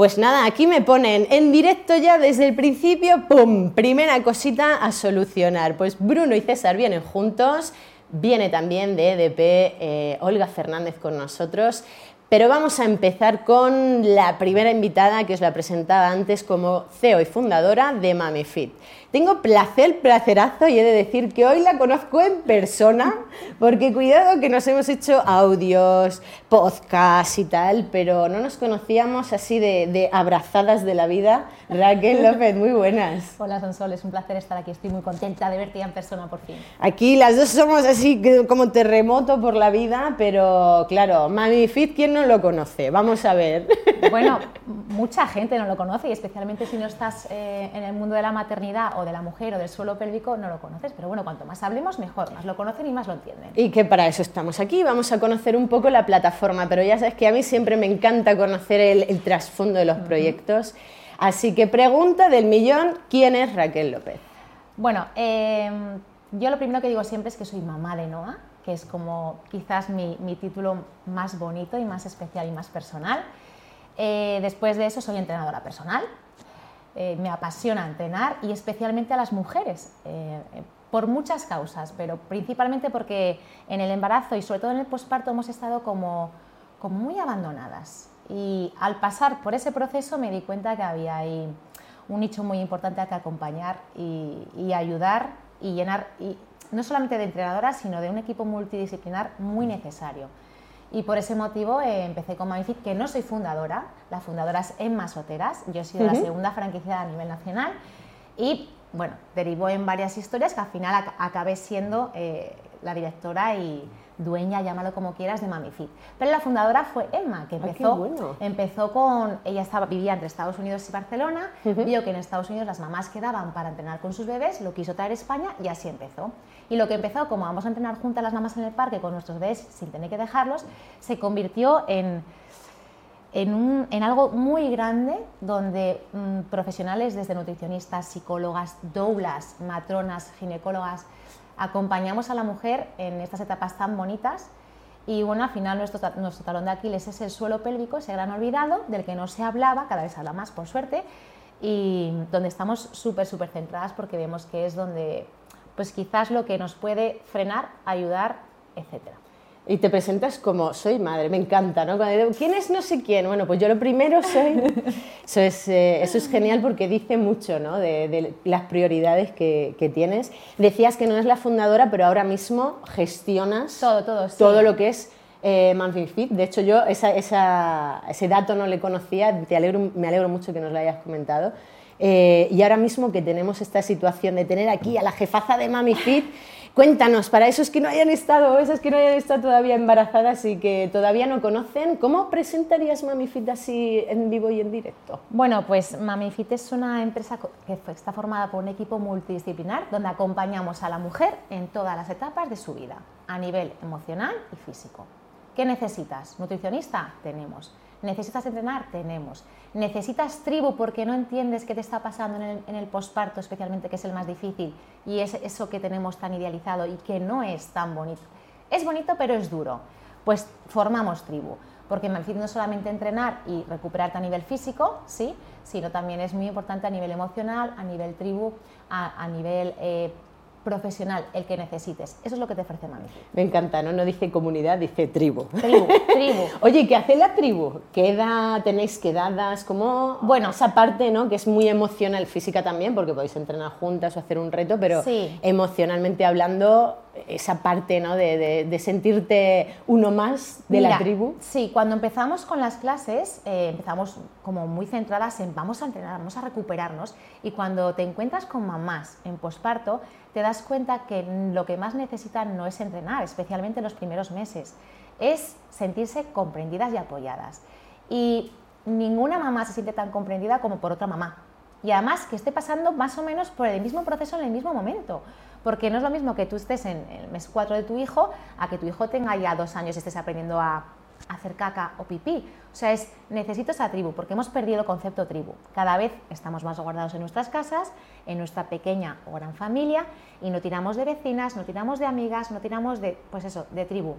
Pues nada, aquí me ponen en directo ya desde el principio, ¡pum! Primera cosita a solucionar. Pues Bruno y César vienen juntos, viene también de EDP eh, Olga Fernández con nosotros. Pero vamos a empezar con la primera invitada que os la presentaba antes como CEO y fundadora de MamiFit. Tengo placer, placerazo y he de decir que hoy la conozco en persona, porque cuidado que nos hemos hecho audios, podcasts y tal, pero no nos conocíamos así de, abrazadas de la vida. Raquel López, muy buenas. Hola Sonsol, es un placer estar aquí, estoy muy contenta de verte en persona por fin. Aquí las dos somos así como terremoto por la vida, pero claro, MamiFit, ¿quién no lo conoce? Vamos a ver. Bueno, mucha gente no lo conoce y especialmente si no estás eh, en el mundo de la maternidad de la mujer o del suelo pélvico no lo conoces, pero bueno, cuanto más hablemos, mejor, más lo conocen y más lo entienden. Y que para eso estamos aquí, vamos a conocer un poco la plataforma, pero ya sabes que a mí siempre me encanta conocer el, trasfondo de los proyectos. Así que pregunta del millón, ¿quién es Raquel López? Bueno, em, yo lo primero que digo siempre es que soy mamá de Noah, que es como quizás mi, título más bonito y más especial y más personal. Eh, después de eso soy entrenadora personal, eh, me apasiona entrenar y especialmente a las mujeres, eh, por muchas causas, pero principalmente porque en el embarazo y sobre todo en el posparto hemos estado como, muy abandonadas. Y al pasar por ese proceso me di cuenta que había ahí un nicho muy importante a que acompañar y, y ayudar y llenar, y no solamente de entrenadoras, sino de un equipo multidisciplinar muy necesario. Y por ese motivo eh, empecé con Mamifit, que no soy fundadora, la fundadora es Emma Soteras, yo he sido la segunda franquiciada a nivel nacional. Y bueno, derivó en varias historias que al final acabé siendo eh, la directora y dueña, llámalo como quieras, de MamiFit. Pero la fundadora fue Emma, que empezó, empezó con, ella estaba, vivía entre Estados Unidos y Barcelona, vio que en Estados Unidos las mamás quedaban para entrenar con sus bebés, lo quiso traer a España y así empezó. Y lo que empezó, como vamos a entrenar juntas las mamás en el parque con nuestros bebés sin tener que dejarlos, se convirtió en, en, algo muy grande donde mm, profesionales desde nutricionistas, psicólogas, doulas, matronas, ginecólogas, acompañamos a la mujer en estas etapas tan bonitas y bueno, al final nuestro, talón de Aquiles es el suelo pélvico, ese gran olvidado del que no se hablaba, cada vez habla más por suerte, y donde estamos súper, súper centradas porque vemos que es donde pues quizás lo que nos puede frenar, ayudar, etcétera. Y te presentas como soy madre, me encanta, ¿no? Cuando digo, ¿quién es no sé quién? Bueno, pues yo lo primero soy. Eso es, eh, eso es genial porque dice mucho, ¿no? De, las prioridades que, que, tienes. Decías que no es la fundadora, pero ahora mismo gestionas todo, todo, todo lo que es eh, Fit. De hecho, yo esa, esa, ese dato no le conocía, te alegro, me alegro mucho que nos lo hayas comentado. Eh, y ahora mismo que tenemos esta situación de tener aquí a la jefaza de Mami Fit, cuéntanos, para esos que no hayan estado, esas que no hayan estado todavía embarazadas y que todavía no conocen, ¿cómo presentarías Mami Fit así en vivo y en directo? Bueno, pues Mami Fit es una empresa que está formada por un equipo multidisciplinar donde acompañamos a la mujer en todas las etapas de su vida, a nivel emocional y físico. ¿Qué necesitas? ¿Nutricionista? Tenemos. ¿Necesitas entrenar? Tenemos. ¿Necesitas tribu porque no entiendes qué te está pasando en el, en posparto, especialmente que es el más difícil y es eso que tenemos tan idealizado y que no es tan bonito? Es bonito pero es duro. Pues formamos tribu, porque me no solamente entrenar y recuperarte a nivel físico, sí, sino también es muy importante a nivel emocional, a nivel tribu, a, nivel eh, profesional, el que necesites. Eso es lo que te ofrece Mami. Me encanta, ¿no? No dice comunidad, dice tribu. Tribu, tribu. Oye, ¿qué hace la tribu? ¿Qué edad tenéis quedadas? ¿Cómo? Bueno, esa parte, ¿no? Que es muy emocional, física también, porque podéis entrenar juntas o hacer un reto, pero emocionalmente hablando, esa parte, ¿no? De, sentirte uno más de la tribu. Sí, cuando empezamos con las clases, eh, empezamos como muy centradas en vamos a entrenar, vamos a recuperarnos, y cuando te encuentras con mamás en posparto, te das cuenta que lo que más necesitan no es entrenar, especialmente en los primeros meses, es sentirse comprendidas y apoyadas. Y ninguna mamá se siente tan comprendida como por otra mamá. Y además que esté pasando más o menos por el mismo proceso en el mismo momento. Porque no es lo mismo que tú estés en el mes 4 de tu hijo a que tu hijo tenga ya dos años y estés aprendiendo a hacer caca o pipí. O sea, es necesito esa tribu, porque hemos perdido el concepto tribu. Cada vez estamos más guardados en nuestras casas, en nuestra pequeña o gran familia, y no tiramos de vecinas, no tiramos de amigas, no tiramos de, pues eso, de tribu.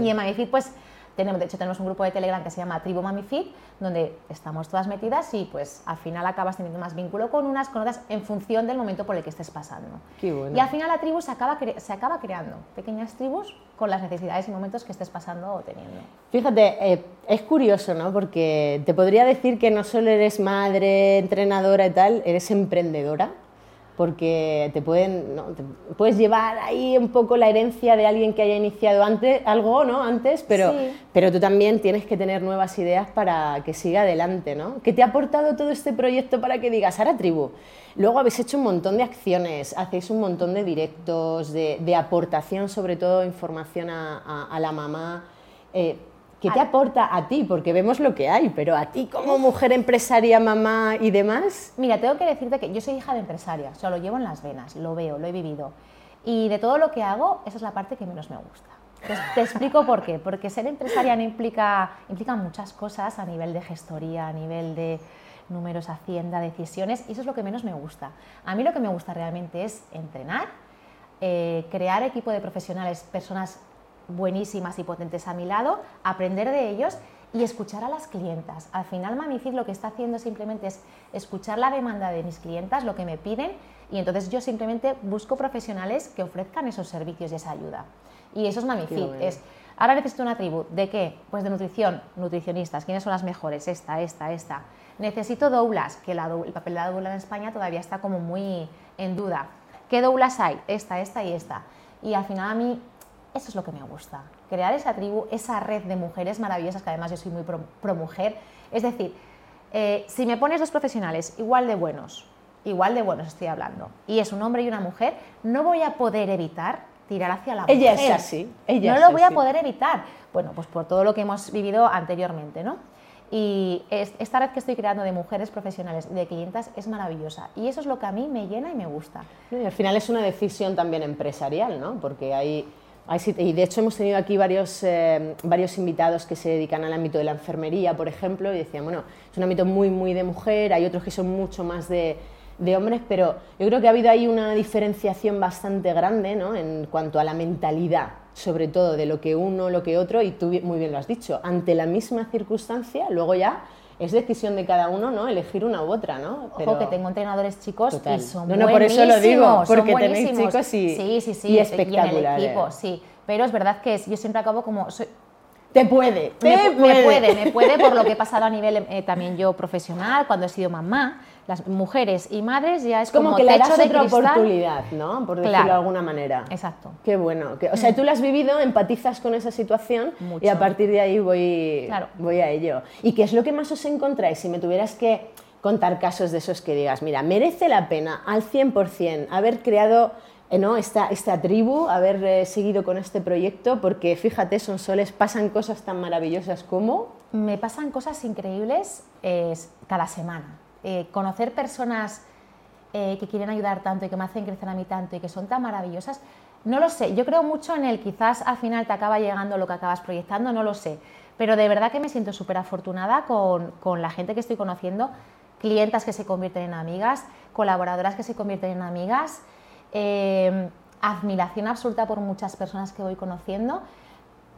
Y en Magnific, pues tenemos, de hecho, tenemos un grupo de Telegram que se llama Tribu Mami Fit, donde estamos todas metidas y pues al final acabas teniendo más vínculo con unas, con otras, en función del momento por el que estés pasando. Y al final la tribu se acaba, se acaba creando pequeñas tribus con las necesidades y momentos que estés pasando o teniendo. Fíjate, eh, es curioso, ¿no? Porque te podría decir que no solo eres madre, entrenadora y tal, eres emprendedora porque te pueden ¿no? puedes llevar ahí un poco la herencia de alguien que haya iniciado antes algo no antes pero pero tú también tienes que tener nuevas ideas para que siga adelante no qué te ha aportado todo este proyecto para que digas ahora tribu luego habéis hecho un montón de acciones hacéis un montón de directos de, aportación sobre todo información a, a, la mamá. Eh, ¿Qué te aporta a ti? Porque vemos lo que hay, pero a ti como mujer empresaria, mamá y demás. Mira, tengo que decirte que yo soy hija de empresaria, o sea, lo llevo en las venas, lo veo, lo he vivido. Y de todo lo que hago, esa es la parte que menos me gusta. te explico por qué. Porque ser empresaria no implica, implica muchas cosas a nivel de gestoría, a nivel de números, hacienda, decisiones, y eso es lo que menos me gusta. A mí lo que me gusta realmente es entrenar, eh, crear equipo de profesionales, personas buenísimas y potentes a mi lado, aprender de ellos y escuchar a las clientas. Al final Mamifit lo que está haciendo simplemente es escuchar la demanda de mis clientas, lo que me piden, y entonces yo simplemente busco profesionales que ofrezcan esos servicios y esa ayuda. Y eso es Mamifit. Es, ahora necesito una tribu. ¿De qué? Pues de nutrición, nutricionistas. ¿Quiénes son las mejores? Esta, esta, esta. Necesito doulas, que la, el papel de la doula en España todavía está como muy en duda. ¿Qué doulas hay? Esta, esta y esta. Y al final a mí eso es lo que me gusta, crear esa tribu, esa red de mujeres maravillosas, que además yo soy muy pro, mujer. Es decir, eh, si me pones dos profesionales igual de buenos, igual de buenos estoy hablando, y es un hombre y una mujer, no voy a poder evitar tirar hacia la ella mujer. Ella es así. Ella no lo voy a poder evitar. Bueno, pues por todo lo que hemos vivido anteriormente, ¿no? Y esta red que estoy creando de mujeres profesionales de clientas es maravillosa. Y eso es lo que a mí me llena y me gusta. Y al final es una decisión también empresarial, ¿no? Porque hay y de hecho hemos tenido aquí varios, eh, varios invitados que se dedican al ámbito de la enfermería, por ejemplo, y decían, bueno, es un ámbito muy, muy de mujer, hay otros que son mucho más de, de hombres, pero yo creo que ha habido ahí una diferenciación bastante grande ¿no? en cuanto a la mentalidad, sobre todo de lo que uno, lo que otro, y tú muy bien lo has dicho, ante la misma circunstancia, luego ya es decisión de cada uno, ¿no? Elegir una u otra, ¿no? Pero... Ojo, que tengo entrenadores chicos y son No, no, por eso lo digo, porque tenéis chicos y, sí, sí, sí, y espectaculares. Y en el equipo, sí. Pero es verdad que yo siempre acabo como... te puede, te me, puede. me, puede. Me puede, por lo que he pasado a nivel eh, también yo profesional, cuando he sido mamá, las mujeres y madres ya es como, como que le das otra oportunidad, ¿no? Por decirlo de alguna manera. Exacto. Qué bueno. o sea, tú la has vivido, empatizas con esa situación y a partir de ahí voy, voy a ello. ¿Y qué es lo que más os encontráis? Si me tuvieras que contar casos de esos que digas, mira, merece la pena al 100% haber creado ¿no? esta, esta tribu, haber eh, seguido con este proyecto, porque fíjate, son soles, pasan cosas tan maravillosas como... Me pasan cosas increíbles cada semana. Eh, conocer personas eh, que quieren ayudar tanto y que me hacen crecer a mí tanto y que son tan maravillosas, no lo sé. Yo creo mucho en el quizás al final te acaba llegando lo que acabas proyectando, no lo sé. Pero de verdad que me siento súper afortunada con, con, la gente que estoy conociendo, clientas que se convierten en amigas, colaboradoras que se convierten en amigas, eh, admiración absoluta por muchas personas que voy conociendo.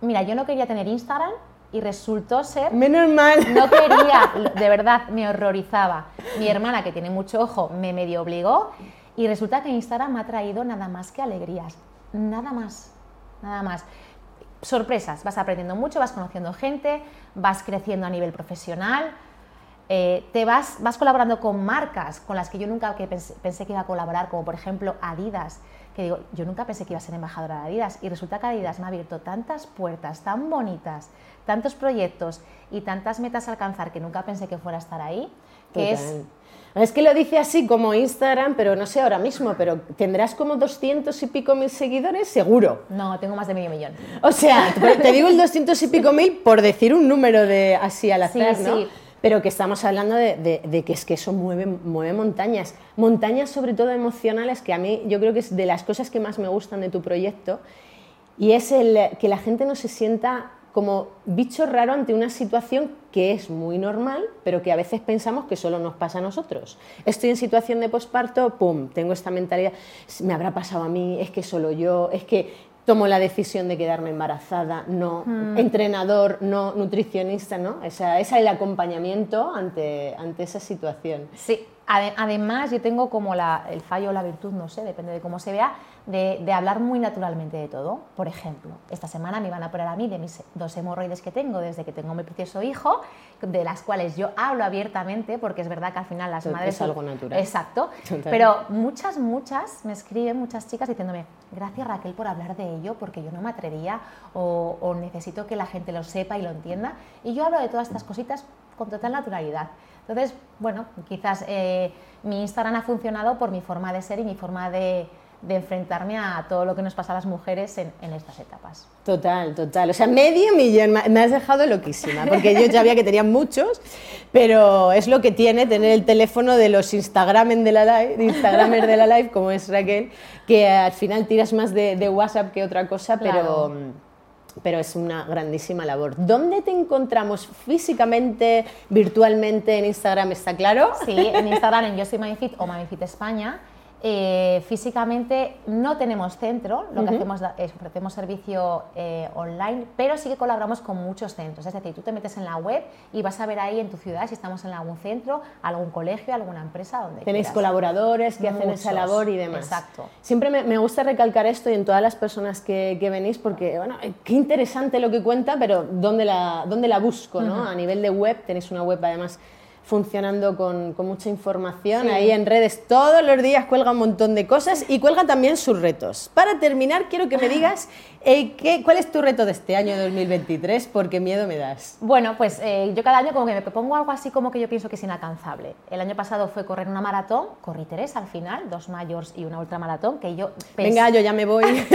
Mira, yo no quería tener Instagram, y resultó ser... Menos mal. No quería, de verdad, me horrorizaba. Mi hermana, que tiene mucho ojo, me medio obligó y resulta que Instagram me ha traído nada más que alegrías. Nada más, nada más. Sorpresas, vas aprendiendo mucho, vas conociendo gente, vas creciendo a nivel profesional, eh, te vas, vas colaborando con marcas con las que yo nunca pensé, pensé que iba a colaborar, como por ejemplo Adidas, que digo, yo nunca pensé que iba a ser embajadora de Adidas y resulta que Adidas me ha abierto tantas puertas tan bonitas, tantos proyectos y tantas metas a alcanzar que nunca pensé que fuera a estar ahí, que es... Es que lo dice así como Instagram, pero no sé ahora mismo, pero tendrás como 200 y pico mil seguidores, seguro. No, tengo más de medio millón. O sea, te digo el 200 y pico mil por decir un número de así al azar, sí, ¿no? Sí. Pero que estamos hablando de, que es que eso mueve, mueve montañas. Montañas sobre todo emocionales, que a mí yo creo que es de las cosas que más me gustan de tu proyecto. Y es el que la gente no se sienta como bicho raro ante una situación que es muy normal, pero que a veces pensamos que solo nos pasa a nosotros. Estoy en situación de posparto, pum, tengo esta mentalidad, me habrá pasado a mí, es que solo yo, es que tomo la decisión de quedarme embarazada, no, Mm. entrenador, no, nutricionista, ¿no? O sea, es el acompañamiento ante, ante esa situación. Sí, además yo tengo como la- el fallo o la virtud, no sé, depende de cómo se vea, de, de hablar muy naturalmente de todo. Por ejemplo, esta semana me van a operar a mí de mis dos hemorroides que tengo desde que tengo mi precioso hijo, de las cuales yo hablo abiertamente, porque es verdad que al final las Es madres... algo natural. Exacto. Pero muchas, muchas me escriben, muchas chicas diciéndome, gracias Raquel por hablar de ello, porque yo no me atrevía o, o necesito que la gente lo sepa y lo entienda. Y yo hablo de todas estas cositas con total naturalidad. Entonces, bueno, quizás eh, mi Instagram ha funcionado por mi forma de ser y mi forma de, de enfrentarme a todo lo que nos pasa a las mujeres en, en estas etapas. Total, total. O sea, medio millón. Me has dejado loquísima, porque yo sabía que tenía muchos, pero es lo que tiene tener el teléfono de los Instagramen de la live, de Instagramers de la live, como es Raquel, que al final tiras más de, de WhatsApp que otra cosa, pero, Claro. pero es una grandísima labor. ¿Dónde te encontramos físicamente, virtualmente en Instagram? ¿Está claro? Sí, en Instagram en Yo Soy MamiFit o MamiFit España. Eh, físicamente no tenemos centro, lo que hacemos es ofrecemos servicio eh, online, pero sí que colaboramos con muchos centros. Es decir, tú te metes en la web y vas a ver ahí en tu ciudad si estamos en algún centro, algún colegio, alguna empresa, donde Tenéis quieras. colaboradores que hacen esa labor y demás. exacto. Siempre me, me gusta recalcar esto y en todas las personas que, que venís porque, bueno, eh, qué interesante lo que cuenta, pero ¿dónde la, dónde la busco? ¿no? A nivel de web, tenéis una web además funcionando con, con mucha información. Sí. Ahí en redes todos los días cuelga un montón de cosas y cuelga también sus retos. Para terminar, quiero que me digas eh, qué, cuál es tu reto de este año 2023, porque miedo me das. Bueno, pues eh, yo cada año como que me propongo algo así como que yo pienso que es inalcanzable. El año pasado fue correr una maratón, corrí tres al final, dos mayors y una ultramaratón, que yo... Venga, yo ya me voy.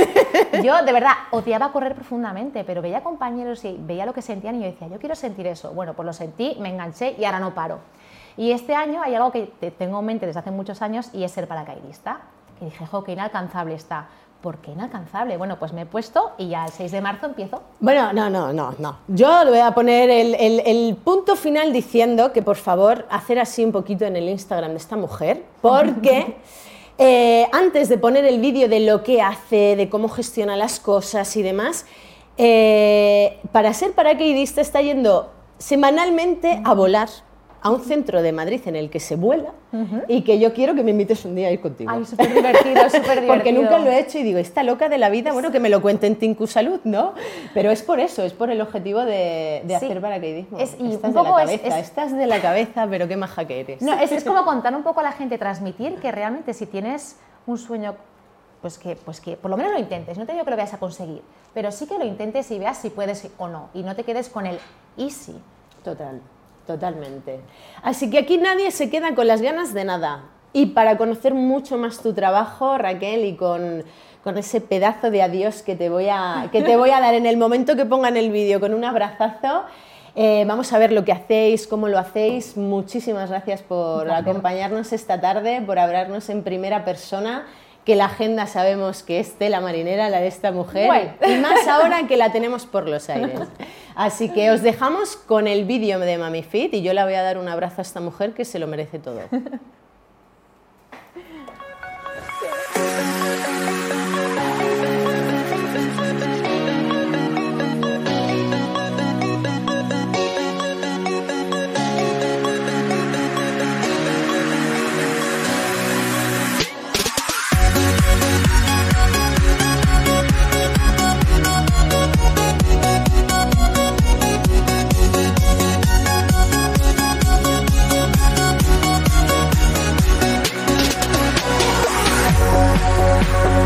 Yo de verdad odiaba correr profundamente, pero veía compañeros y veía lo que sentían y yo decía, yo quiero sentir eso. Bueno, pues lo sentí, me enganché y ahora no paro. Y este año hay algo que te- tengo en mente desde hace muchos años y es ser paracaidista. Que dije, jo, qué inalcanzable está. ¿Por qué inalcanzable? Bueno, pues me he puesto y ya el 6 de marzo empiezo. Bueno, no, no, no, no. Yo le voy a poner el, el- el punto final diciendo que por favor hacer así un poquito en el Instagram de esta mujer, porque eh, antes de poner el vídeo de lo que hace, de cómo gestiona las cosas y demás, eh, para ser paracaidista está yendo semanalmente a volar a un centro de Madrid en el que se vuela y que yo quiero que me invites un día a ir contigo. Ay, súper divertido, súper divertido. Porque nunca lo he hecho y digo, esta loca de la vida, bueno, que me lo cuente en Tinku Salud, ¿no? Pero es por eso, es por el objetivo de, de Sí. hacer paracaidismo. Es- y estás un de la es- cabeza, es- estás de la cabeza, pero qué maja que eres. No, es, es como contar un poco a la gente, transmitir que realmente si tienes un sueño, pues que, pues que por lo menos lo intentes. No te digo que lo vayas a conseguir, pero sí que lo intentes y veas si puedes o no. Y no te quedes con el easy. Total, totalmente. Así que aquí nadie se queda con las ganas de nada. Y para conocer mucho más tu trabajo, Raquel, y con, con ese pedazo de adiós que te, voy a, que te voy a dar en el momento que pongan el vídeo con un abrazazo, eh, vamos a ver lo que hacéis, cómo lo hacéis. Muchísimas gracias por acompañarnos esta tarde, por hablarnos en primera persona que la agenda sabemos que es tela marinera, la de esta mujer, Bueno. y más ahora que la tenemos por los aires. Así que os dejamos con el vídeo de Mami Fit y yo le voy a dar un abrazo a esta mujer que se lo merece todo.